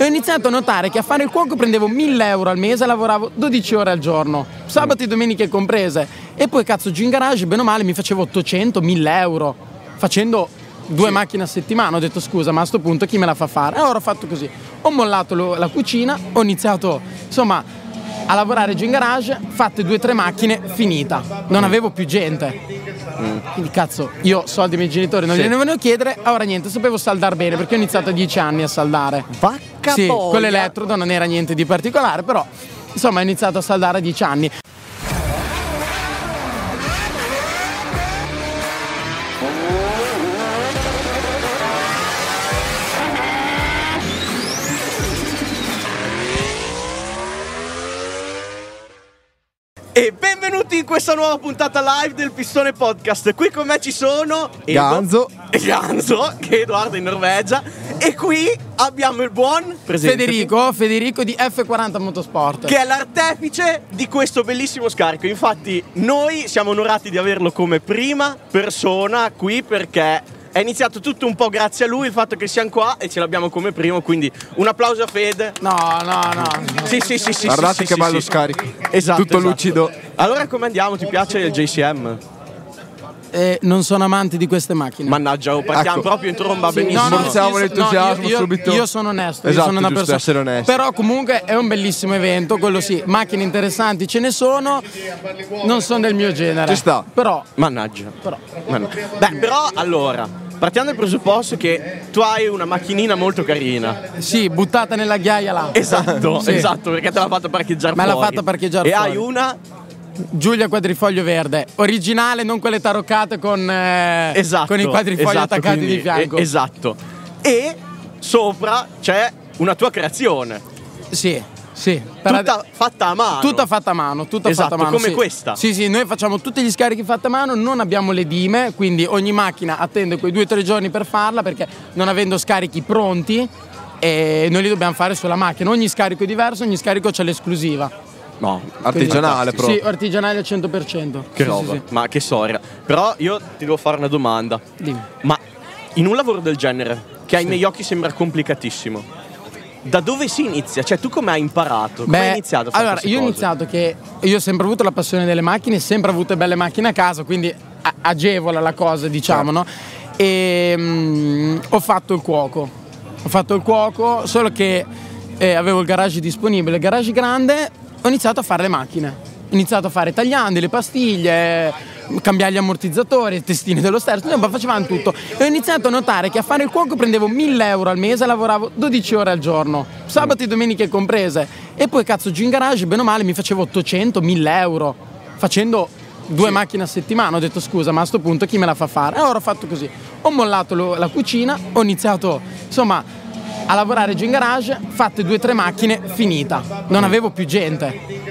E ho iniziato a notare che a fare il cuoco prendevo 1000 euro al mese e lavoravo 12 ore al giorno, sabato e domeniche comprese. E poi cazzo giù in garage, bene o male, mi facevo 800, 1000 euro facendo due macchine a settimana. Ho detto scusa, ma a sto punto chi me la fa fare? E allora ho fatto così. Ho mollato lo- la cucina, ho iniziato insomma a lavorare giù in garage, fatte due o tre macchine, finita. Non avevo più gente. Quindi cazzo, io soldi ai miei genitori non Sì. gliene volevo chiedere, ora niente, sapevo saldare bene perché ho iniziato a dieci anni a saldare. Vacca Sì, boia. con l'elettrodo non era niente di particolare, però insomma ho iniziato a saldare a dieci anni. E benvenuti in questa nuova puntata live del Pistone Podcast. Qui con me ci sono Edo- Ganzo. Ganzo, che è Edoardo in Norvegia. E qui abbiamo il buon presentati, Federico, Federico di F40 Motorsport. che è l'artefice di questo bellissimo scarico. Infatti, noi siamo onorati di averlo come prima persona qui perché è iniziato tutto un po' grazie a lui il fatto che siamo qua e ce l'abbiamo come primo. Quindi un applauso a Fede. No, no, no. Sì, sì, sì, sì. Guardate sì, che sì, bello sì. scarico. Esatto. Tutto esatto. lucido. Allora come andiamo? Ti piace il JCM? Eh, non sono amante di queste macchine. Mannaggia, oh, partiamo Ecco. proprio in tromba Sì, benissimo. Smorziamo io- l'entusiasmo io, io- subito. Io sono onesto, io Esatto, sono una giusto persona. essere onesti. Però comunque è un bellissimo evento, quello sì. Macchine interessanti ce ne sono, non sono del mio genere. Ci sta. Però, Mannaggia. però. Mannaggia. Beh, però allora, partiamo dal presupposto che tu hai una macchinina molto carina. Sì, buttata nella ghiaia là. Esatto, Sì. esatto, perché te l'ha fatta parcheggiare Me l'ha fuori. fatta parcheggiare e fuori. hai una Giulia Quadrifoglio Verde, originale, non quelle taroccate con, eh, esatto, con i quadrifogli esatto, attaccati quindi, di fianco. eh, esatto. E sopra c'è una tua creazione. Sì, sì. Tutta fatta a mano. Tutta fatta a mano, tutta Esatto, fatta a mano. come sì. questa. Sì, sì, noi facciamo tutti gli scarichi fatti a mano, non abbiamo le dime, quindi ogni macchina attende quei due o tre giorni per farla perché non avendo scarichi pronti e noi li dobbiamo fare sulla macchina. Ogni scarico è diverso, ogni scarico c'è l'esclusiva. No, Artigianale, però. Sì, artigianale al 100%. Che Sì, roba, sì, sì. ma che storia. Però io ti devo fare una domanda. Dimmi. Ma in un lavoro del genere, che ai miei occhi sembra complicatissimo, da dove si inizia? Cioè, tu come hai imparato? Come hai iniziato a fare allora, io ho iniziato che io ho sempre avuto la passione delle macchine, sempre avuto belle macchine a casa, quindi a- agevola la cosa, diciamo, no? E mm, ho fatto il cuoco. Ho fatto il cuoco, solo che eh, avevo il garage disponibile, il garage grande, ho iniziato a fare le macchine. Ho iniziato a fare tagliandi, le pastiglie, cambiare gli ammortizzatori, le testine dello sterzo, noi facevamo tutto. E ho iniziato a notare che a fare il cuoco prendevo 1000 euro al mese e lavoravo 12 ore al giorno, sabato e domeniche comprese. E poi cazzo giù in garage, bene o male, mi facevo 800, 1000 euro facendo due macchine a settimana. Ho detto scusa, ma a sto punto chi me la fa fare? E allora ho fatto così. Ho mollato lo- la cucina, ho iniziato insomma a lavorare giù in garage, fatte due o tre macchine, finita. Non avevo più gente.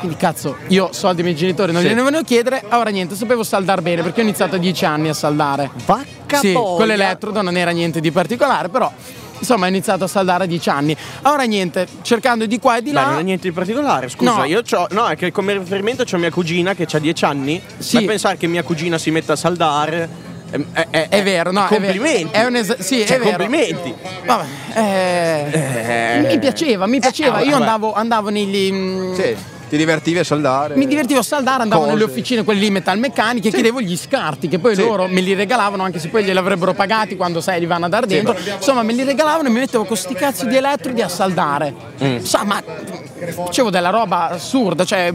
Quindi cazzo, io soldi ai miei genitori non Sì. gliene volevo chiedere, ora niente, sapevo saldare bene perché ho iniziato a dieci anni a saldare. Vacca Sì, boia. con l'elettrodo non era niente di particolare, però insomma ho iniziato a saldare a dieci anni. Ora niente, cercando di qua e di là. non è niente di particolare, scusa, No. io c'ho, no, è che come riferimento c'ho mia cugina che ha 10 anni, Sì. ma pensare che mia cugina si metta a saldare è, è- è- vero, no, complimenti. È un es- sì, Cioè, è vero. complimenti. Vabbè, eh, Eh. mi piaceva, mi piaceva. Eh, Io andavo, andavo negli. mm, Sì, ti divertivi a saldare. Mi divertivo a saldare, andavo Cose. nelle officine, quelle lì metalmeccaniche, chiedevo gli scarti, che poi Sì. loro me li regalavano, anche se poi glieli avrebbero pagati quando sai li vanno a dare dentro. Insomma, me li regalavano e mi mettevo con sti cazzi di elettrodi a saldare. Mm. Sa, ma facevo della roba assurda, cioè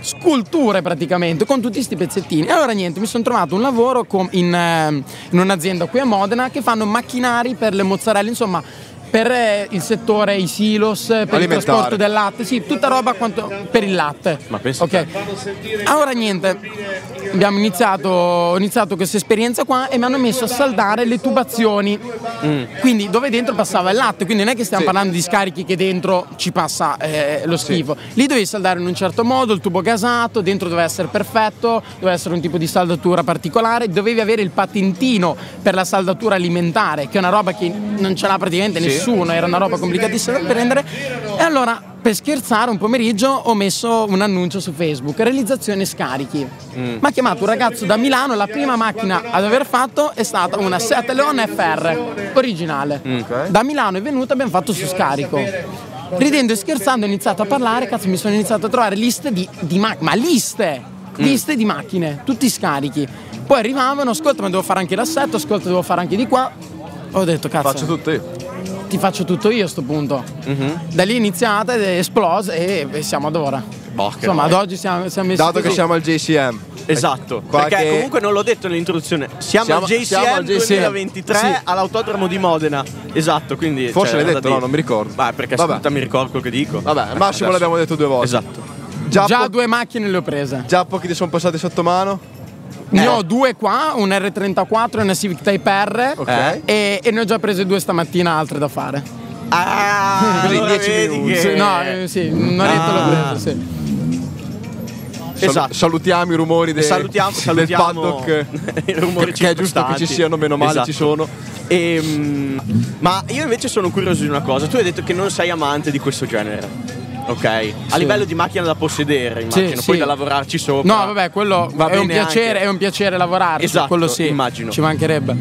sculture praticamente, con tutti sti pezzettini. E allora niente, mi sono trovato un lavoro in, ehm, in un'azienda qui a Modena che fanno macchinari per le mozzarelle, insomma. Per eh, il settore, i silos, per il trasporto del latte, sì, tutta roba quanto per il latte. Ma pensa Ok. Ora niente, abbiamo iniziato, ho iniziato questa esperienza qua e mi hanno messo a saldare le tubazioni. Quindi dove dentro passava il latte, quindi non è che stiamo Sì. parlando di scarichi che dentro ci passa eh, lo schifo. Lì dovevi saldare in un certo modo, il tubo gasato, dentro doveva essere perfetto, doveva essere un tipo di saldatura particolare, dovevi avere il patentino per la saldatura alimentare, che è una roba che non ce l'ha praticamente Sì. Nessuno, era una roba complicatissima da prendere. E allora per scherzare un pomeriggio ho messo un annuncio su Facebook, realizzazione scarichi. Mi ha chiamato un ragazzo da Milano, la prima macchina ad aver fatto è stata una Seat Leon FR, originale. Da Milano è venuta, abbiamo fatto su scarico. Ridendo e scherzando ho iniziato a parlare, cazzo mi sono iniziato a trovare liste di, di macchine, ma liste, liste di macchine, tutti scarichi. Poi arrivavano, ascolta ma devo fare anche l'assetto, ascolta devo fare anche di qua. Ho detto cazzo Faccio tutto io. Ti faccio tutto io a sto punto. Da lì è iniziata ed è esplosa e e siamo ad ora. Boh, che Insomma, ad oggi siamo, siamo messi Dato che così. siamo al JCM. Esatto, Qualche- perché comunque non l'ho detto nell'introduzione, siamo, Siamo- al JCM siamo al JCM. 2023 Sì. all'autodromo di Modena. Esatto, quindi Forse cioè, l'hai detto, no, non mi ricordo. Ma perché Vabbè. ascolta, mi ricordo quello che dico. Vabbè, al massimo adesso. l'abbiamo detto due volte. Esatto. Già, Già po- due macchine le ho prese. già pochi ti sono passati sotto mano. Ne ho due qua, un R34 e una Civic Type R. Ok. Eh? E, e ne ho già prese due stamattina altre da fare. Ah, Così, allora 10 vedi minuti. che- Sì, no, eh, sì, un'oretta Ah. l'ho presa, sì. Esatto. salutiamo i rumori de- salutiamo, del salutiamo paddock. i rumori che è giusto che ci siano, meno male Esatto. ci sono. Ehm, ma io invece sono curioso di una cosa. Tu hai detto che non sei amante di questo genere. Ok, a livello di macchina da possedere, Sì, immagino, poi sì. da lavorarci sopra. No, vabbè, quello Va è un, bene piacere, anche. è un piacere lavorare. Esatto, quello sì. immagino. Ci mancherebbe.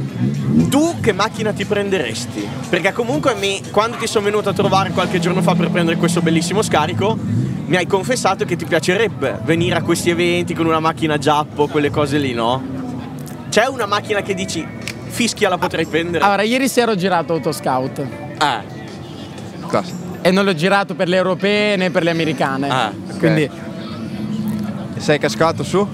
Tu che macchina ti prenderesti? Perché comunque mi- quando ti sono venuto a trovare qualche giorno fa per prendere questo bellissimo scarico, mi hai confessato che ti piacerebbe venire a questi eventi con una macchina giappo, quelle cose lì, no? C'è una macchina che dici fischia la potrei prendere? Allora, ieri sera ho girato Autoscout. Eh, Classico. E non l'ho girato per le europee né per le americane. Ah, Quindi E sei cascato su?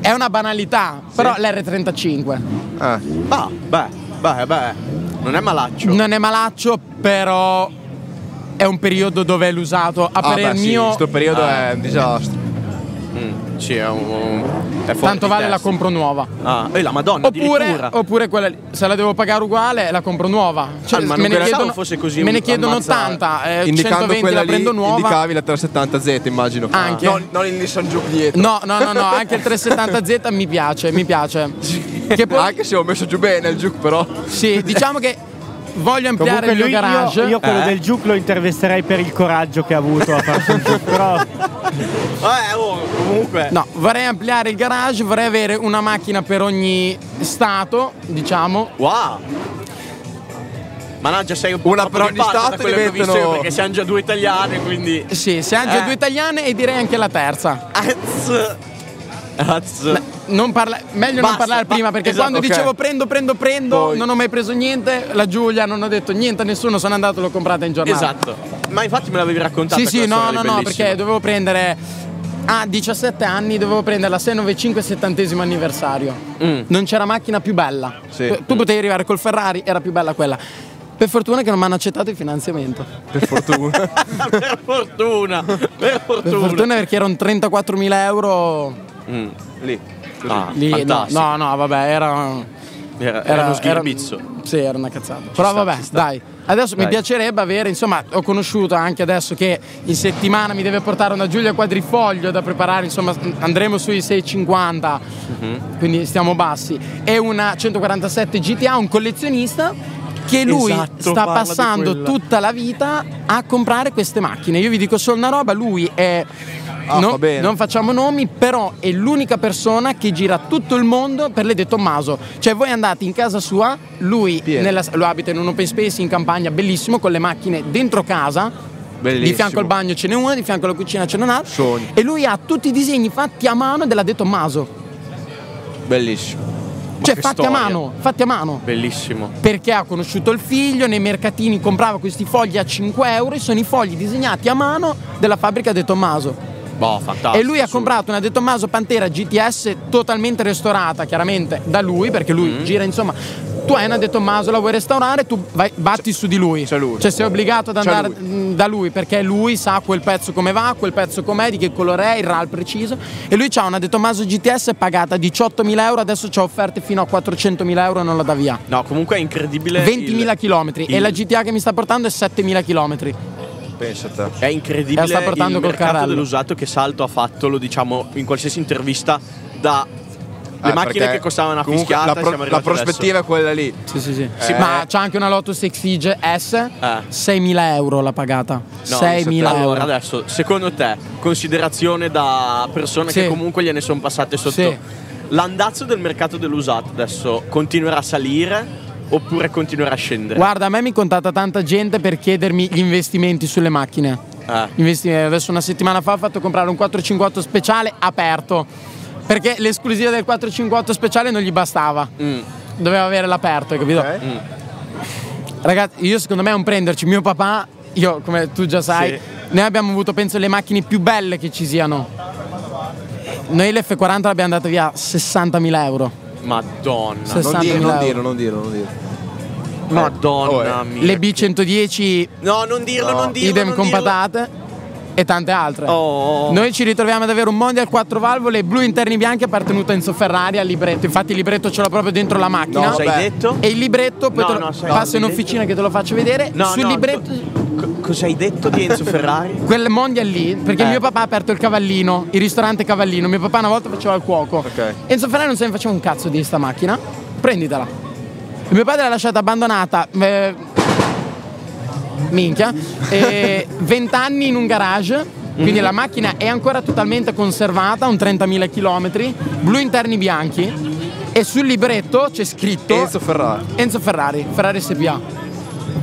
è una banalità, però l'R35 Eh. bah, beh, beh, beh, non è malaccio. non è malaccio, però è un periodo dove l'usato a Ah, beh, sì, mio sto periodo Ah. è un disastro. Mm, sì, è un... È tanto vale la compro nuova. Ah, e la madonna, Oppure, oppure quella lì, se la devo pagare uguale la compro nuova. Cioè, Ah, ma non me, ne chiedono, fosse così me ne chiedono ammazza- 80, eh, Indicando 120 quella la lì, prendo nuova. indicavi la 370Z, immagino. Anche. Non, non il Nissan Juke dietro. No, no, no, no, anche il 370Z mi piace, mi piace. Che poi, Anche se ho messo giù bene il Juke, però. sì, diciamo che voglio ampliare Comunque il mio lui, garage. io, io quello Eh? del Juke lo intervisterei per il coraggio che ha avuto a farsi un Juke, però Eh, oh, comunque. No, vorrei ampliare il garage, vorrei avere una macchina per ogni stato, diciamo. Wow. Managgia, sei un po' Una per ogni stato quello che ho visto diventano- io, perché siamo già due italiane, quindi. Sì, ha già Eh. due italiane e direi anche la terza. Az. Az. Non parla- meglio non Basta, parlare ba- prima perché esatto, quando ok. dicevo prendo, prendo, prendo, Poi- non ho mai preso niente. La Giulia non ho detto niente a nessuno, sono andato e l'ho comprata in giornata. Esatto. Ma infatti me l'avevi raccontato. Sì, sì, no, no, no, perché dovevo prendere. A 17 anni dovevo prendere la 695 70 anniversario. Mm. Non c'era macchina più bella. Sì. Tu- Tu potevi arrivare col Ferrari, era più bella quella. Per fortuna che non mi hanno accettato il finanziamento. Per fortuna. per fortuna. Per Per fortuna. fortuna perché erano 34.000 euro. Mm. Lì. Ah, Lì, no, no, no, vabbè, era. Era, era uno sghirbizzo. sì, era una cazzata. Però sta, vabbè, ci dai. Adesso mi Dai. piacerebbe avere, insomma, ho conosciuto anche adesso che in settimana mi deve portare una Giulia Quadrifoglio da preparare, insomma, andremo sui 650, Mhm. quindi stiamo bassi. E una 147 GTA, un collezionista che lui Esatto, sta passando tutta la vita a comprare queste macchine. Io vi dico solo una roba, lui è Ah, bene. non facciamo nomi, però è l'unica persona che gira tutto il mondo per le De Tommaso. Cioè voi andate in casa sua, lui nella- lo abita in un open space in campagna bellissimo con le macchine dentro casa. Bellissimo. Di fianco al bagno ce n'è una, di fianco alla cucina ce n'è un'altra. Sogno. E lui ha tutti i disegni fatti a mano della De Tommaso. Bellissimo. Cioè fatti storia. a mano, fatti a mano. Bellissimo. Perché ha conosciuto il figlio, nei mercatini comprava questi fogli a 5 euro e sono i fogli disegnati a mano della fabbrica De Tommaso. Boh, fantastico. E lui ha comprato una De Tommaso Pantera GTS totalmente restaurata, chiaramente da lui, perché lui Mm. gira insomma. Tu hai una De Tommaso, la vuoi restaurare, tu vai, batti su di lui. c'è lui. Cioè sei obbligato ad andare lui. mh, da lui perché lui sa quel pezzo come va, quel pezzo com'è, di che colore è, il RAL preciso. E lui ha una De Tommaso GTS pagata 18.000 euro, adesso c'ha offerte fino a 400.000 euro e non la dà via. No, comunque è incredibile. 20.000 il- km e il- la GTA che mi sta portando è 7.000 km. Pensa a te. È incredibile La sta portando il mercato carrello. dell'usato che Salto ha fatto, lo diciamo in qualsiasi intervista, da Le Eh, macchine che costavano una fischiata, La, pro- siamo la prospettiva è quella lì. Sì, sì, sì. Sì. Ma c'ha anche una Lotus Exige S, Eh. 6.000 euro l'ha pagata. No, 6.000 allora euro. adesso, secondo te, considerazione da persone Sì. che comunque gliene sono passate sotto, Sì. l'andazzo del mercato dell'usato adesso continuerà a salire oppure continuerà a scendere? Guarda, a me mi contatta tanta gente per chiedermi gli investimenti sulle macchine. Eh. Investimenti. Adesso una settimana fa ho fatto comprare un 458 speciale aperto. Perché l'esclusiva del 458 speciale non gli bastava. Mm. Doveva avere l'aperto, hai capito? Ok. Ragazzi, io secondo me è un prenderci. Mio papà, io come tu già sai, Sì. noi abbiamo avuto penso le macchine più belle che ci siano. Noi l'F40 l'abbiamo andata via 60.000 euro. Madonna, Sì. Non dirlo, 60.000 non euro. dirlo, non dirlo, non dirlo. Madonna Oh, mia. Le B110 No, non dirlo, No. non dirlo. idem non con dirlo. patate e tante altre. Oh. Noi ci ritroviamo ad avere un Mondial 4 valvole blu interni bianchi appartenuto a Enzo Ferrari al libretto. Infatti il libretto ce l'ho proprio dentro la macchina. No, Cosa hai detto? E il libretto poi No, te lo no, passo in officina che te lo faccio vedere. No, Sul no, libretto co- cosa hai detto di Enzo Ferrari? quel mondial lì, perché Eh. mio papà ha aperto il cavallino, il ristorante cavallino. Mio papà una volta faceva il cuoco. Ok. Enzo Ferrari non se ne faceva un cazzo di sta macchina. Prenditela. Mio padre l'ha lasciata abbandonata. eh, minchia. E 20 anni in un garage. Quindi la macchina è ancora totalmente conservata, un 30.000 km, blu interni bianchi. E sul libretto c'è scritto Enzo Ferrari, Enzo Ferrari, Ferrari SPA.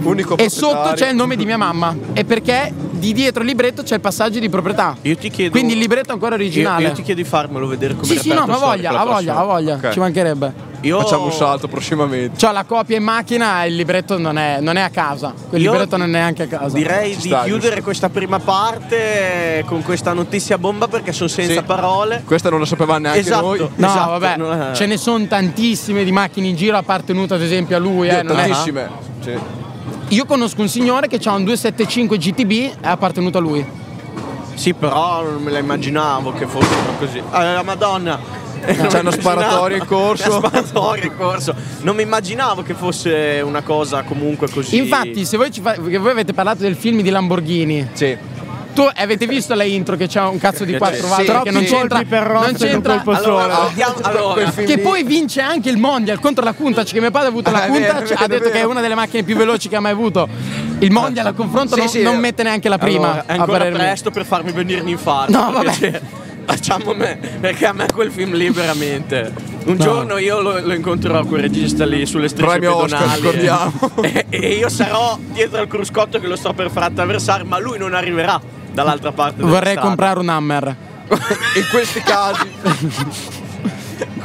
unico E sotto c'è il nome di mia mamma. E perché di dietro il libretto c'è il passaggio di proprietà. Io ti chiedo. Quindi il libretto è ancora io, originale. io ti chiedo di farmelo vedere come sì, sì, no, ma voglia, ha voglia, ha voglia, Ok. ci mancherebbe. Io Facciamo un salto prossimamente. C'ho la copia in macchina e il libretto non è, non è a casa. Quel Io libretto non è neanche a casa. Direi di sta, chiudere giusto. questa prima parte con questa notizia bomba perché sono senza Sì. parole. Questa non la sapevamo neanche Esatto. noi. No, Esatto, vabbè, è- ce ne sono tantissime di macchine in giro appartenute ad esempio a lui. Eh, non è- Tantissime. Sì. Io conosco un signore che ha un 275 GTB, è appartenuto a lui. Sì, però non me la immaginavo che fossero così. Eh, la Madonna. C'è uno sparatorio in corso. Sparatorio in corso. Non mi immaginavo che fosse una cosa comunque così. Infatti, se voi, ci fa- voi avete parlato del film di Lamborghini, Sì. Tu avete visto la intro che c'è un cazzo di quattro valvole sì, che non c'entra, per non in c'entra colpo allora, solo. allora, Che poi vince anche il mondial contro la Countach, che mio padre ha avuto la Ah, Countach, è vero, ha detto che è una delle macchine più veloci che ha mai avuto. Il mondial al confronto Sì, non, sì, non eh. mette neanche la prima. Allora, è a ancora presto per farmi venire l'infarto. No, per vabbè. Facciamo me, perché a me quel film lì veramente. Un No. giorno io lo, lo incontrerò quel regista lì sulle strisce Premio Oscar, pedonali. ricordiamo. E, e io sarò dietro al cruscotto che lo sto per far attraversare, ma lui non arriverà dall'altra parte Vorrei strada. comprare un Hammer. In questi casi.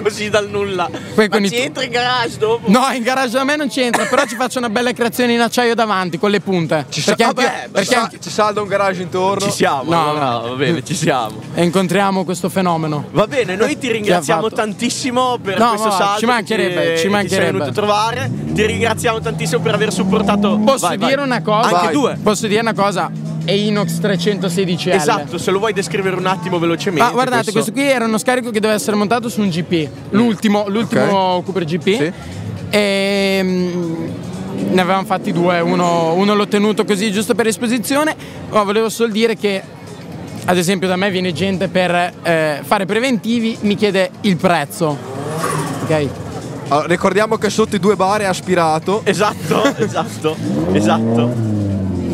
così dal nulla. Poi ma ci entri in garage dopo? No, in garage da me non c'entra, però ci faccio una bella creazione in acciaio davanti con le punte. Ci, sa- perché anche, vabbè, perché sa- anche- ci salda un garage intorno. Ci siamo, No, allora, no. va bene, ci siamo. e incontriamo questo fenomeno. Va bene, noi ti ringraziamo tantissimo per No, questo no, salto. ci mancherebbe, che ci che mancherebbe. sei venuto a trovare. Ti ringraziamo tantissimo per aver supportato. Posso Vai, dire vai. una cosa? Anche Vai. due. Posso dire una cosa? È Inox 316L. Esatto, se lo vuoi descrivere un attimo velocemente. Ma guardate, questo qui era uno scarico che doveva essere montato su un GP, l'ultimo, l'ultimo Cooper GP. Sì. E mm, ne avevamo fatti due, uno, uno l'ho tenuto così giusto per esposizione, ma volevo solo dire che ad esempio da me viene gente per eh, fare preventivi, mi chiede il prezzo. Ok? Allora, ricordiamo che sotto i due bar è aspirato. Esatto, esatto, esatto.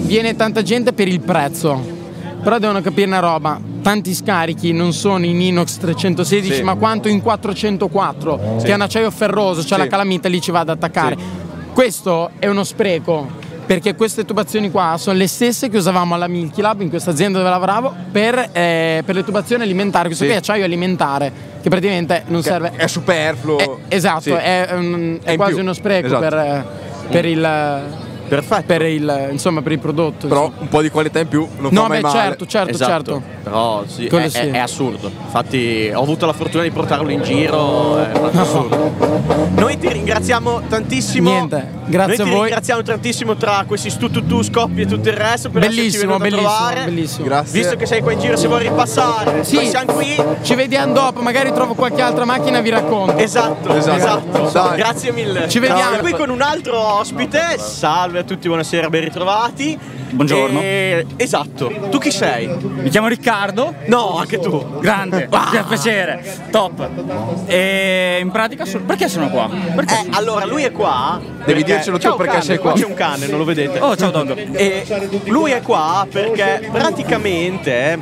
Viene tanta gente per il prezzo. Però devono capire una roba, tanti scarichi non sono in inox 316 Sì. ma quanto in 404, che è un acciaio ferroso, cioè Sì. la calamita lì ci va ad attaccare. Questo è uno spreco, perché queste tubazioni qua sono le stesse che usavamo alla Milky Lab, in questa azienda dove lavoravo, per, eh, per le tubazioni alimentari. Questo Sì. qui è acciaio alimentare, che praticamente non che serve... È superfluo. è- esatto, Sì. è, un- è È in quasi più. uno spreco Esatto. per, eh, per il... Perfetto. Per il, insomma, per il prodotto. Però insomma. un po' di qualità in più non No, fa mai beh, male. certo, certo, Esatto. certo. Però sì, è, sì. è- è assurdo. Infatti ho avuto la fortuna di portarlo in giro. È proprio assurdo. Noi ti ringraziamo tantissimo. Niente, grazie Noi a ti voi. ringraziamo tantissimo tra questi stututu, scoppi e tutto il resto per Bellissimo, bellissimo, trovare. bellissimo. Grazie. Visto che sei qua in giro, se vuoi ripassare, Sì, siamo qui. ci vediamo dopo, magari trovo qualche altra macchina e vi racconto. Esatto, Esatto. esatto. Grazie mille. Ci vediamo. Siamo qui con un altro ospite. Salve, a tutti, buonasera, ben ritrovati. Buongiorno. E- Esatto. Tu chi sei? Mi chiamo Riccardo. No, anche tu. Grande, Ah. che piacere, top. E in pratica sono- perché sono qua? Perché? Eh, allora, lui è qua. Devi dircelo tu Ciao, perché cane, sei qua. C'è un cane, non lo vedete? Oh, ciao Dog. E lui è qua perché praticamente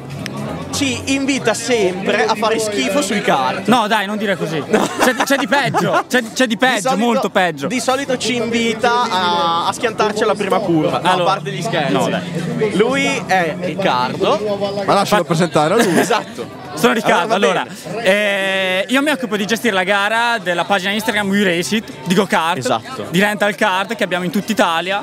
ci invita sempre a fare schifo sui kart. No, dai, non dire così. C'è, c'è di peggio, c'è, c'è di peggio, solito- molto peggio. Di solito ci invita a, a schiantarci alla prima curva. No, Allora- a parte gli scherzi. No, dai. Lui è Riccardo. Ma lascialo presentare a lui. Esatto. Sono Riccardo, Allora, allora, eh, io mi occupo di gestire la gara della pagina Instagram We Race It di go-kart, Esatto. di rental kart che abbiamo in tutta Italia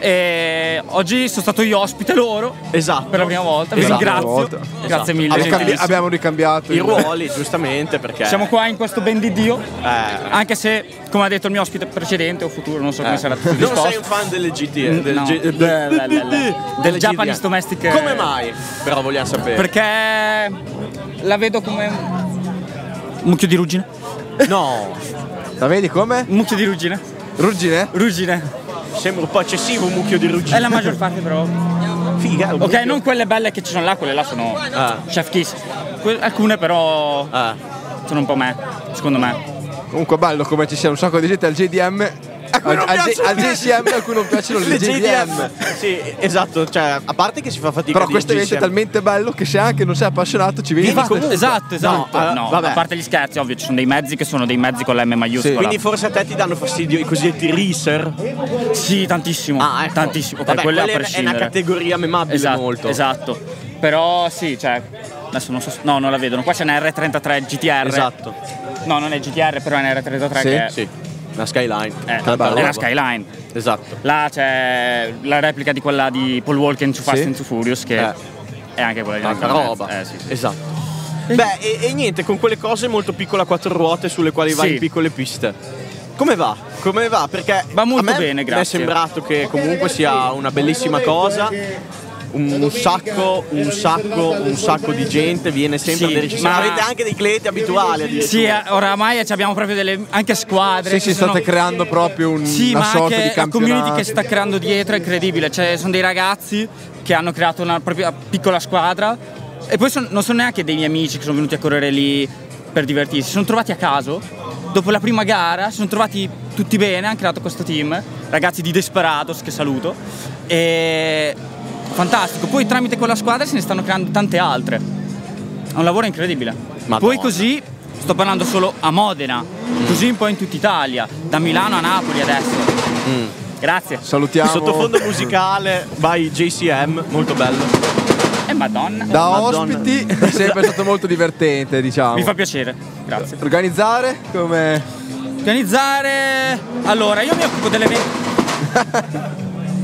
e oggi sono stato io ospite loro Esatto. per la prima volta, vi Esatto. ringrazio, Volta. grazie Esatto. mille. Ricambi- gentilissimo. abbiamo ricambiato I ruoli, giustamente, perché. Siamo qua in questo ben di Dio, Eh, anche se, come ha detto il mio ospite precedente o futuro, non so come eh. sarà Non disposto. sei un fan delle GT, del, No. G- Del- del- del- delle Japanese. Domestic- Come mai? Però vogliamo sapere. Perché la vedo come un mucchio di ruggine. No, La vedi come? Un mucchio di ruggine. Ruggine? Ruggine. Sembra un po' eccessivo un mucchio di È ruggine. la maggior parte però. Figa. Ok, mucchio- non quelle belle che ci sono là, quelle là sono Ah. chef kiss. Que- alcune però Ah. sono un po' me, secondo me. Comunque bello come ci sia un sacco di gente al JDM. cui Al, non piacciono JCM a cui non piacciono le, Le JDM. Sì, esatto, cioè, a parte che si fa fatica Però a questo evento è GCM. talmente bello che se anche non sei appassionato ci vieni. Comunque. Esatto, esatto. No, No, eh, vabbè. a parte gli scherzi, ovvio, ci sono dei mezzi che sono dei mezzi con la M maiuscola. Quindi forse a te ti danno fastidio i cosiddetti racer. Sì, tantissimo. Ah, ecco. Tantissimo. Ok, Vabbè, a quella è- è una categoria memabile esatto, molto. Esatto. Però sì, cioè. Adesso non so. No, non la vedono. Qua c'è una R33 GTR. Esatto. No, non è GTR, però è una R33 Sì, che è. Sì, una skyline. Bella è una. Skyline. Esatto. Là c'è la replica di quella di Paul Walker in Too Fast Sì. and Too Furious, che Eh. è anche quella di Tanta roba. Eh, sì, sì. Esatto. Beh, e, e niente, con quelle cose molto piccole a quattro ruote sulle quali vai in piccole piste. Come va? Come va? Perché Va molto a me bene, Mi è grazie. sembrato che comunque sia una bellissima cosa. Un, sacco, un sacco, un sacco di gente viene sempre Sì, a vedere. Ma- Avete anche dei clienti abituali. Sì, eh, oramai ci abbiamo proprio delle anche squadre. Sì, sì, sono- state creando proprio un- Sì, una ma sorta anche di la community campionato. che si sta creando dietro è incredibile. Cioè, sono dei ragazzi che hanno creato una propria piccola squadra. E poi son- non sono neanche dei miei amici che sono venuti a correre lì per divertirsi. Si sono trovati a caso. Dopo la prima gara si sono trovati tutti bene, hanno creato questo team. Ragazzi di Desperados, che saluto. E fantastico. Poi tramite quella squadra se ne stanno creando tante altre. È un lavoro incredibile. Madonna. Poi così sto parlando solo a Modena, così un po' in tutta Italia, da Milano a Napoli adesso. Grazie. Salutiamo. Sottofondo musicale by JCM, molto bello. E Madonna. Da Madonna. ospiti è sempre stato molto divertente, diciamo. Mi fa piacere. Grazie. Organizzare come. Organizzare. Allora, io mi occupo dell'evento.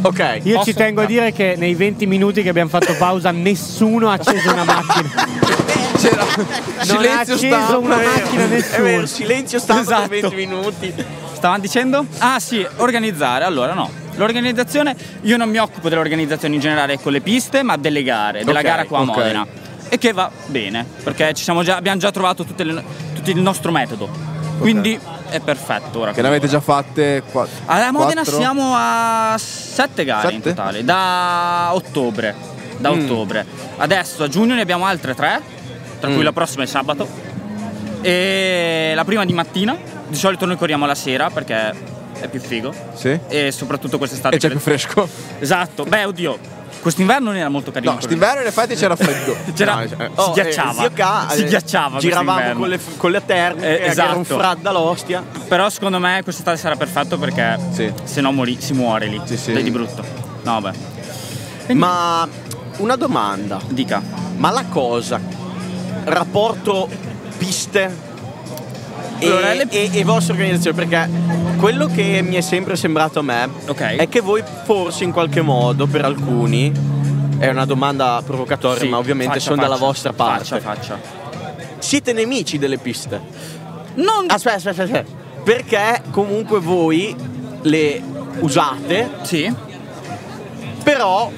Ok. Io Posso- ci tengo a dire che nei 20 minuti che abbiamo fatto pausa nessuno ha acceso una macchina. C'era Non ha silenzio acceso stampa. una vero, macchina È vero, nessuno. silenzio stampa per Esatto. 20 minuti. Stavamo dicendo? Ah sì, organizzare. Allora no. L'organizzazione, io non mi occupo dell'organizzazione in generale con le piste, ma delle gare, della Ok, gara qua a ok. Modena. E che va bene, perché ci siamo già, abbiamo già trovato tutte le- tutto il nostro metodo. Quindi è perfetto ora. Che ne avete già fatte qua. Alla Modena quattro? siamo a sette gare in Sette? totale, da ottobre. Da Mm. ottobre. Adesso a giugno ne abbiamo altre tre, tra cui Mm. la prossima è sabato. E la prima di mattina. Di solito noi corriamo la sera perché è più figo. Sì. E soprattutto quest'estate. E c'è più fresco. Esatto. Beh, oddio. Quest'inverno non era molto carino. No, st'inverno in effetti c'era freddo. C'era- No, eh, si oh, ghiacciava. eh, K, si ghiacciava. Giravamo quest'inverno. con le, con le termiche, Eh, che era un esatto. fradda l'ostia. Però secondo me quest'estate sarà perfetto perché Sì. se no mori- si muore lì. Sì, sì. Dai, di brutto. No, beh. Ma una domanda, Dica. ma la cosa, rapporto piste e, le- e- e vostra organizzazione, perché quello che mi è sempre sembrato a me Ok. è che voi forse in qualche modo, per alcuni, è una domanda provocatoria, Sì, ma ovviamente faccia, sono dalla faccia. vostra parte. Faccia, faccia. Siete nemici delle piste? Non Aspetta, aspetta, aspetta. Perché comunque voi le usate, Sì. però.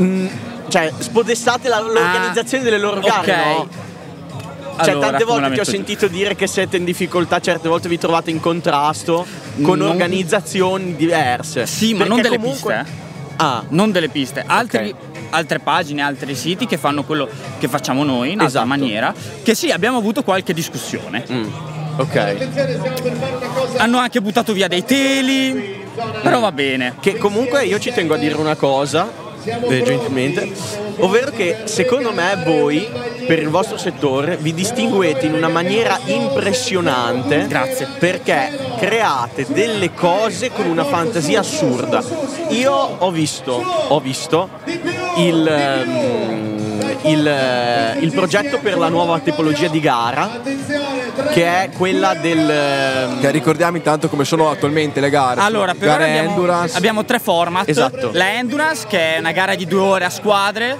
mm, cioè, spodestate la- l'organizzazione delle loro gare, Ah, ok. no? Cioè, Allora, tante volte ti ho sentito dire che siete in difficoltà, certe volte vi trovate in contrasto con Non- organizzazioni diverse. Sì, ma non delle comunque- piste, eh. Ah, non delle piste, altri- altre pagine, altri siti che fanno quello che facciamo noi in altra Esatto. maniera. Che sì, abbiamo avuto qualche discussione. mm, ok. Hanno anche buttato via dei teli, però va bene. Che comunque io ci tengo a dire una cosa, eh, gentilmente, ovvero che secondo me voi, per il vostro settore, vi distinguete in una maniera impressionante. Grazie. Perché create delle cose con una fantasia assurda. Io ho visto, ho visto il, ehm, il, eh, il progetto per la nuova tipologia di gara, che è quella del... ehm, Che ricordiamo intanto come sono attualmente le gare. Allora, per gare abbiamo, endurance. abbiamo tre format. Esatto. La Endurance, che è una gara di due ore a squadre,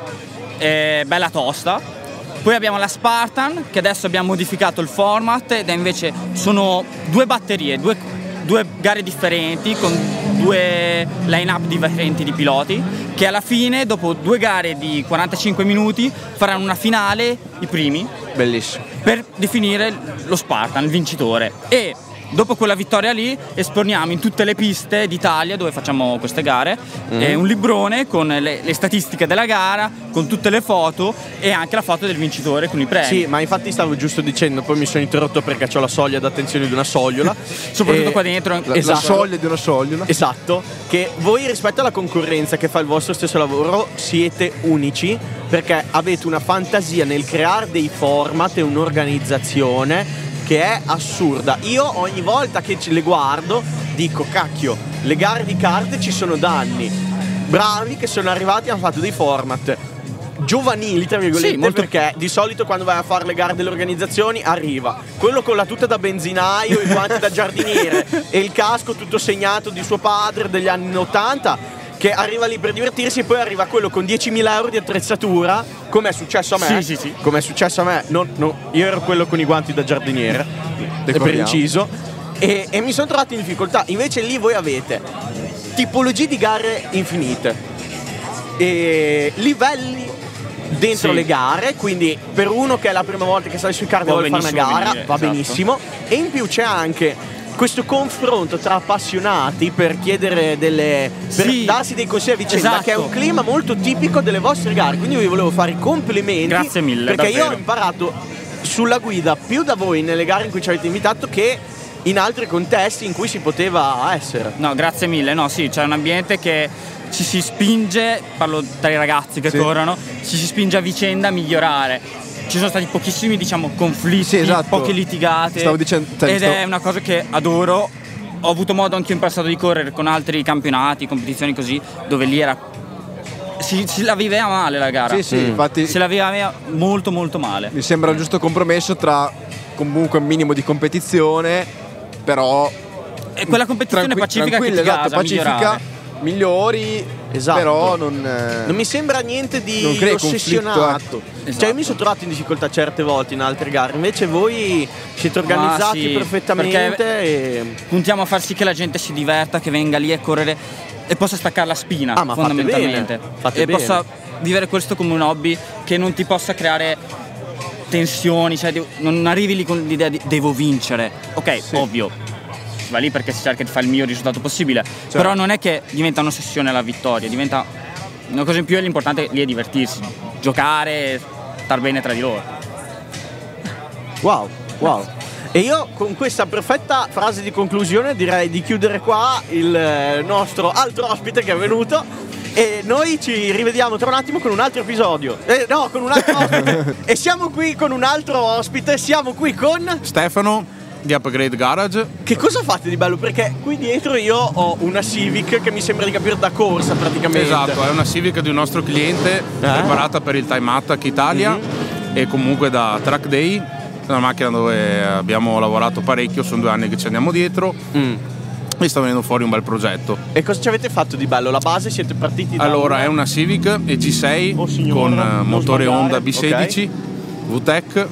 bella tosta. Poi abbiamo la Spartan, che adesso abbiamo modificato il format ed è invece sono due batterie, due, due gare differenti con due line-up differenti di piloti che alla fine, dopo due gare di 45 minuti, faranno una finale, i primi, Bellissimo. per definire lo Spartan, il vincitore. E dopo quella vittoria lì esponiamo in tutte le piste d'Italia dove facciamo queste gare eh, un librone con le, le statistiche della gara, con tutte le foto e anche la foto del vincitore con i premi. Sì, ma infatti stavo giusto dicendo, poi mi sono interrotto perché ho la soglia d'attenzione di una sogliola. Soprattutto E- qua dentro. La, la Esatto. soglia di una sogliola. Esatto, che voi rispetto alla concorrenza che fa il vostro stesso lavoro siete unici perché avete una fantasia nel creare dei format e un'organizzazione che è assurda. Io ogni volta che le guardo dico cacchio, le gare di carte ci sono da anni. Bravi che sono arrivati e hanno fatto dei format giovanili, tra virgolette, Sì, molto- perché di solito quando vai a fare le gare delle organizzazioni arriva quello con la tuta da benzinaio, i guanti da giardiniere e il casco tutto segnato di suo padre degli anni 80 che arriva lì per divertirsi e poi arriva quello con 10.000 euro di attrezzatura come è successo a me Sì, sì, sì. come è successo a me non- non- io ero quello con i guanti da giardiniere per inciso e, e mi sono trovato in difficoltà invece lì voi avete tipologie di gare infinite e livelli dentro Sì. le gare, quindi per uno che è la prima volta che sale sui cardi vuole fare una gara, venire, va esatto. benissimo. E in più c'è anche questo confronto tra appassionati per chiedere delle. per Sì. darsi dei consigli a vicenda, Esatto. che è un clima molto tipico delle vostre gare. Quindi io vi volevo fare i complimenti. Grazie mille, Perché io ho davvero. imparato sulla guida più da voi nelle gare in cui ci avete invitato che in altri contesti in cui si poteva essere. No, grazie mille. No, sì, c'è un ambiente che ci si spinge, parlo tra i ragazzi che Sì. corrono, ci si spinge a vicenda a migliorare. Ci sono stati pochissimi, diciamo, conflitti, Sì, esatto. poche litigate. Stavo dicendo- cioè, ed stavo- è una cosa che adoro. Ho avuto modo anche in passato di correre con altri campionati, competizioni così, dove lì era. Si, si la viveva male la gara. Sì, sì, infatti Si la viveva molto molto male. mi sembra il giusto compromesso tra comunque un minimo di competizione, però E quella competizione tranqui- pacifica che ti esatto, gasa pacifica, migliorare. migliori, Esatto. però non, eh, Non mi sembra niente di Non crei ossessionato. conflitto, ecco. Cioè, io mi sono trovato in difficoltà certe volte in altre gare. Invece voi siete organizzati sì, perfettamente. E... puntiamo a far sì che la gente si diverta, che venga lì a correre e possa staccare la spina Ah, ma fate fondamentalmente bene, fate e bene. possa vivere questo come un hobby che non ti possa creare tensioni, cioè non arrivi lì con l'idea di devo vincere. Ok, ovvio. Si va lì perché si cerca di fare il miglior risultato possibile, Certo. però non è che diventa un'ossessione la vittoria, diventa una cosa in più e l'importante lì è divertirsi, giocare, star bene tra di loro. Wow, wow. E io con questa perfetta frase di conclusione direi di chiudere qua il eh, nostro altro ospite che è venuto. E noi ci rivediamo tra un attimo con un altro episodio. Eh, no, con un altro ospite. e siamo qui con un altro ospite. Siamo qui con. Stefano di Upgrade Garage. Che cosa fate di bello? Perché qui dietro io ho una Civic che mi sembra di capire da corsa praticamente. Esatto, è una Civic di un nostro cliente preparata per il Time Attack Italia e comunque da Track Day. Una macchina dove abbiamo lavorato parecchio, sono due anni che ci andiamo dietro Mm. e sta venendo fuori un bel progetto. E cosa ci avete fatto di bello? La base siete partiti da Allora, è una Civic EG6 Oh, signora, con eh, motore sbagliare, Honda B16 VTEC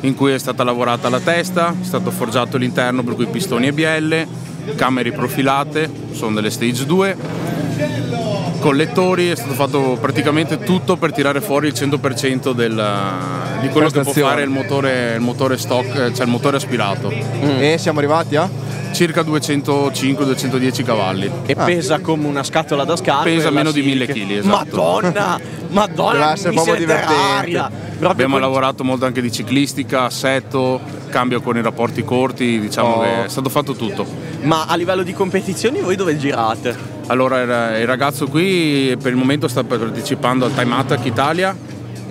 in cui è stata lavorata la testa, è stato forgiato l'interno per cui pistoni e bielle, camere profilate, sono delle stage 2 collettori, è stato fatto praticamente tutto per tirare fuori il 100% del, di quello che può fare il motore, il motore stock, eh, cioè il motore aspirato. E siamo arrivati a? Circa 205-210 cavalli. E pesa come una scatola da scarpe. Pesa meno di Silk. 1000 chili, esatto. Madonna! Madonna! Deve essere proprio divertente. Abbiamo con- lavorato molto anche di ciclistica, assetto, cambio con i rapporti corti, diciamo Oh. che è stato fatto tutto. Ma a livello di competizioni voi dove girate? Allora il ragazzo qui per il momento sta partecipando al Time Attack Italia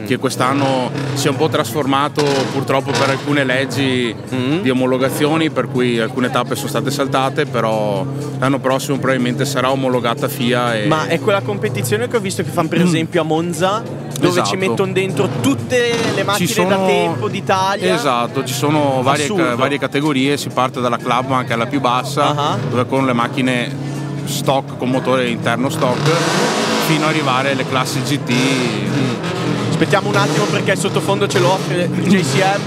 che quest'anno si è un po' trasformato purtroppo per alcune leggi di omologazioni per cui alcune tappe sono state saltate però l'anno prossimo probabilmente sarà omologata FIA e Ma è quella competizione che ho visto che fanno per esempio a Monza, dove Esatto. ci mettono dentro tutte le macchine sono- da tempo d'Italia. Esatto, ci sono varie, Assurdo. varie categorie, si parte dalla Clubman che è la più bassa, Ah. dove con le macchine stock con motore interno stock, fino ad arrivare alle classi GT. Aspettiamo un attimo perché il sottofondo ce lo offre il JCM.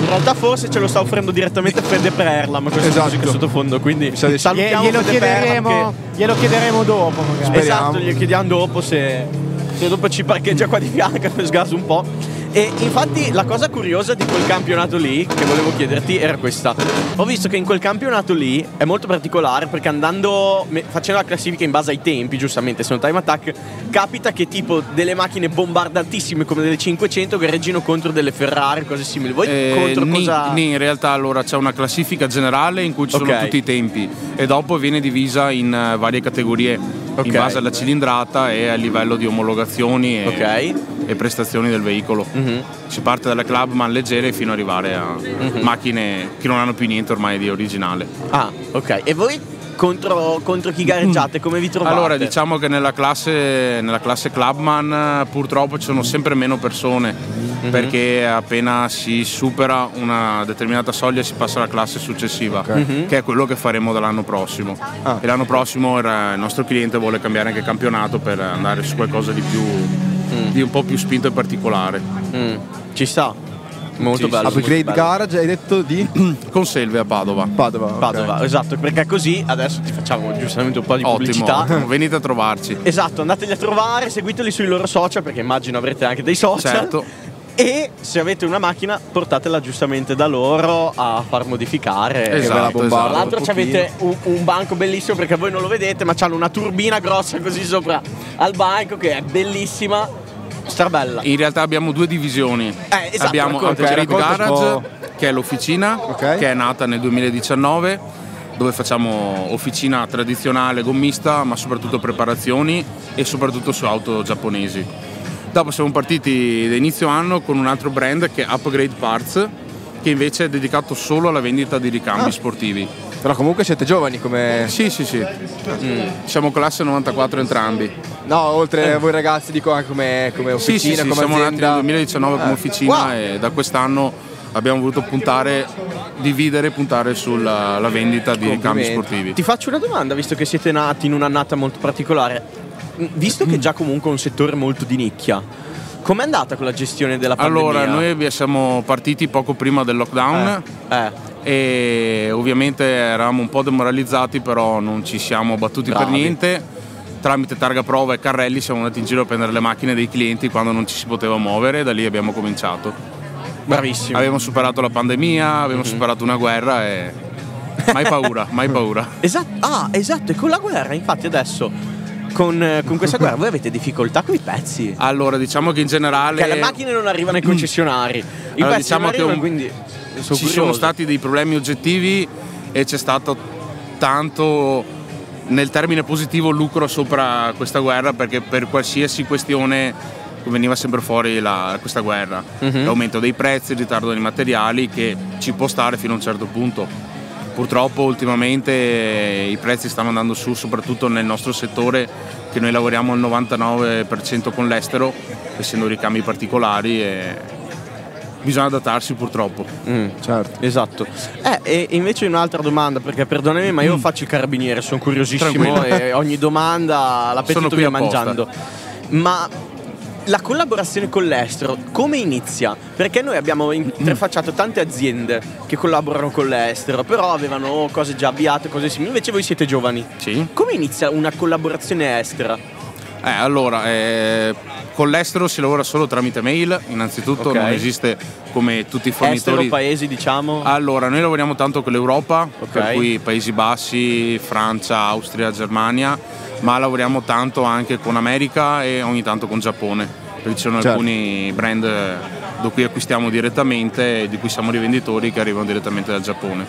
In realtà forse ce lo sta offrendo direttamente Fede Perla, ma questo Esatto. è musica sottofondo, quindi salutiamo glielo, Fede chiederemo, glielo chiederemo dopo magari. che- Speriamo. Esatto, gli chiediamo dopo se, se dopo ci parcheggia qua di fianco per sgaso un po'. E infatti la cosa curiosa di quel campionato lì, che volevo chiederti, era questa. Ho visto che in quel campionato lì è molto particolare perché andando, facendo la classifica in base ai tempi, giustamente, sono time attack, capita che tipo delle macchine bombardatissime come delle 500 gareggino contro delle Ferrari, cose simili. Voi Eh, contro ni- cosa... ni, in realtà allora c'è una classifica generale in cui ci sono tutti i tempi e dopo viene divisa in eh, varie categorie Ok. in base alla cilindrata e a livello di omologazioni e, Ok. e prestazioni del veicolo. Mhm. Si parte dalle clubman leggere fino ad arrivare a Mhm. macchine che non hanno più niente ormai di originale. Ah, ok. E voi contro, contro chi gareggiate? Come vi trovate? Allora, diciamo che nella classe, nella classe Clubman eh, purtroppo ci sono sempre meno persone Mhm. perché appena si supera una determinata soglia si passa alla classe successiva, Mhm. che è quello che faremo dall'anno prossimo. Ah. E l'anno prossimo era- il nostro cliente vuole cambiare anche campionato per andare su qualcosa di più di un po' più spinto e particolare. Mm, Ci sta. Molto Sì, bello. molto Upgrade bello. Garage hai detto di Con Selve a Padova. Padova. ok. Padova, esatto, perché così adesso ti facciamo giustamente un po' di Ottimo, pubblicità. ottimo, venite a trovarci. Esatto, andateli a trovare, seguiteli sui loro social perché immagino avrete anche dei social. Certo. E se avete una macchina portatela giustamente da loro a far modificare. Esatto, bombardo. Tra esatto. l'altro avete un, un banco bellissimo perché voi non lo vedete, ma c'hanno una turbina grossa così sopra al banco che è bellissima, strabella. In realtà abbiamo due divisioni. Eh, esatto, abbiamo racconta un Garage, che è l'officina, Ok. che è nata nel 2019, dove facciamo officina tradizionale gommista, ma soprattutto preparazioni e soprattutto su auto giapponesi. Dopo siamo partiti da inizio anno con un altro brand che è Upgrade Parts, che invece è dedicato solo alla vendita di ricambi Ah. sportivi. Però comunque siete giovani come... Sì, sì, sì. Mm. Siamo classe 94 entrambi. No, oltre a voi ragazzi dico anche come, come Eh. Sì, officina, sì, sì, come siamo nati azienda. nel 2019 come Eh. officina Wow. e da quest'anno abbiamo voluto puntare, dividere e puntare sulla la vendita di ricambi sportivi. Ti faccio una domanda, visto che siete nati in un'annata molto particolare. Mm, Visto che già comunque è un settore molto di nicchia, com'è andata con la gestione della pandemia? Allora, noi siamo partiti poco prima del lockdown Eh, e ovviamente eravamo un po' demoralizzati, però non ci siamo battuti per Bravi. niente. Tramite targa prova e carrelli siamo andati in giro a prendere le macchine dei clienti quando non ci si poteva muovere e da lì abbiamo cominciato. bravissimo. Abbiamo superato la pandemia, abbiamo superato una guerra e mai paura, mai paura. Esatto, ah, esatto, e con la guerra, infatti adesso con, eh, con questa guerra voi avete difficoltà con i pezzi. Allora, diciamo che in generale Che le macchine non arrivano ai concessionari. I Allora, pezzi diciamo non che arrivano, un- quindi sono ci sono curioso. stati dei problemi oggettivi e c'è stato tanto nel termine positivo lucro sopra questa guerra perché per qualsiasi questione veniva sempre fuori la- questa guerra. Mhm. L'aumento dei prezzi, il ritardo dei materiali che ci può stare fino a un certo punto. Purtroppo ultimamente i prezzi stanno andando su soprattutto nel nostro settore che noi lavoriamo al 99% con l'estero, essendo ricambi particolari e bisogna adattarsi purtroppo. Mm, Certo. Esatto. Eh, e invece un'altra domanda, perché perdonami, ma io faccio il carabiniere, sono curiosissimo Mm. Tranquillo. e ogni domanda l'appetito qui via mangiando. Ma la collaborazione con l'estero come inizia? Perché noi abbiamo interfacciato tante aziende che collaborano con l'estero, però avevano cose già avviate, cose simili. Invece voi siete giovani. Sì. Come inizia una collaborazione estera? Eh, allora, eh, con l'estero si lavora solo tramite mail, innanzitutto Ok. non esiste come tutti i Estero, fornitori. paesi, diciamo. Allora, noi lavoriamo tanto con l'Europa, Ok. per cui Paesi Bassi, Francia, Austria, Germania, ma lavoriamo tanto anche con America e ogni tanto con Giappone, perché ci sono Certo. alcuni brand da cui acquistiamo direttamente e di cui siamo rivenditori che arrivano direttamente dal Giappone.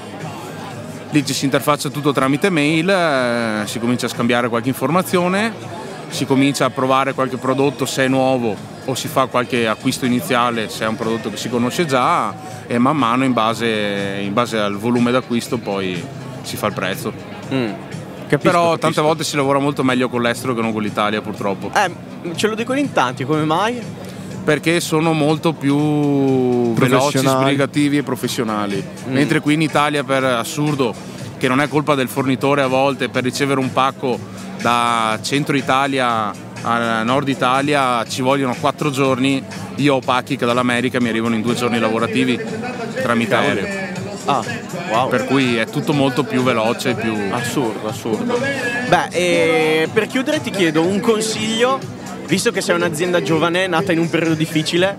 Lì ci si interfaccia tutto tramite mail, eh, si comincia a scambiare qualche informazione, si comincia a provare qualche prodotto se è nuovo o si fa qualche acquisto iniziale se è un prodotto che si conosce già e man mano in base, in base al volume d'acquisto poi si fa il prezzo. Mm. Capisco, Però capisco. tante volte si lavora molto meglio con l'estero che non con l'Italia purtroppo, Eh, ce lo dicono in tanti, come mai? perché sono molto più veloci, sbrigativi e professionali. Mentre qui in Italia per assurdo, che non è colpa del fornitore a volte, per ricevere un pacco da centro Italia a nord Italia ci vogliono quattro giorni, io ho pacchi che dall'America mi arrivano in due giorni lavorativi tramite aereo. Ah, wow. Per cui è tutto molto più veloce, più... Assurdo, assurdo. Beh, e per chiudere ti chiedo un consiglio, visto che sei un'azienda giovane, nata in un periodo difficile,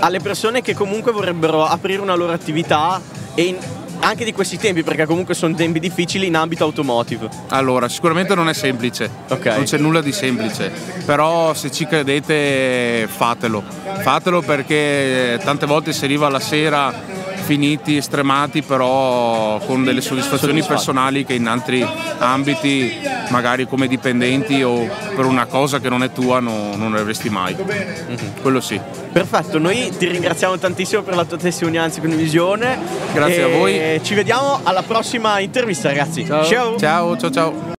alle persone che comunque vorrebbero aprire una loro attività e in- anche di questi tempi, perché comunque sono tempi difficili in ambito automotive. Allora, sicuramente non è semplice, Ok. non c'è nulla di semplice, però se ci credete fatelo, fatelo perché tante volte si arriva alla sera finiti, stremati, però con delle soddisfazioni personali che in altri ambiti, magari come dipendenti o per una cosa che non è tua, no- non avresti mai. Quello sì. Perfetto, noi ti ringraziamo tantissimo per la tua testimonianza e condivisione. Grazie a voi. Ci vediamo alla prossima intervista, ragazzi. Ciao. Ciao, ciao, ciao.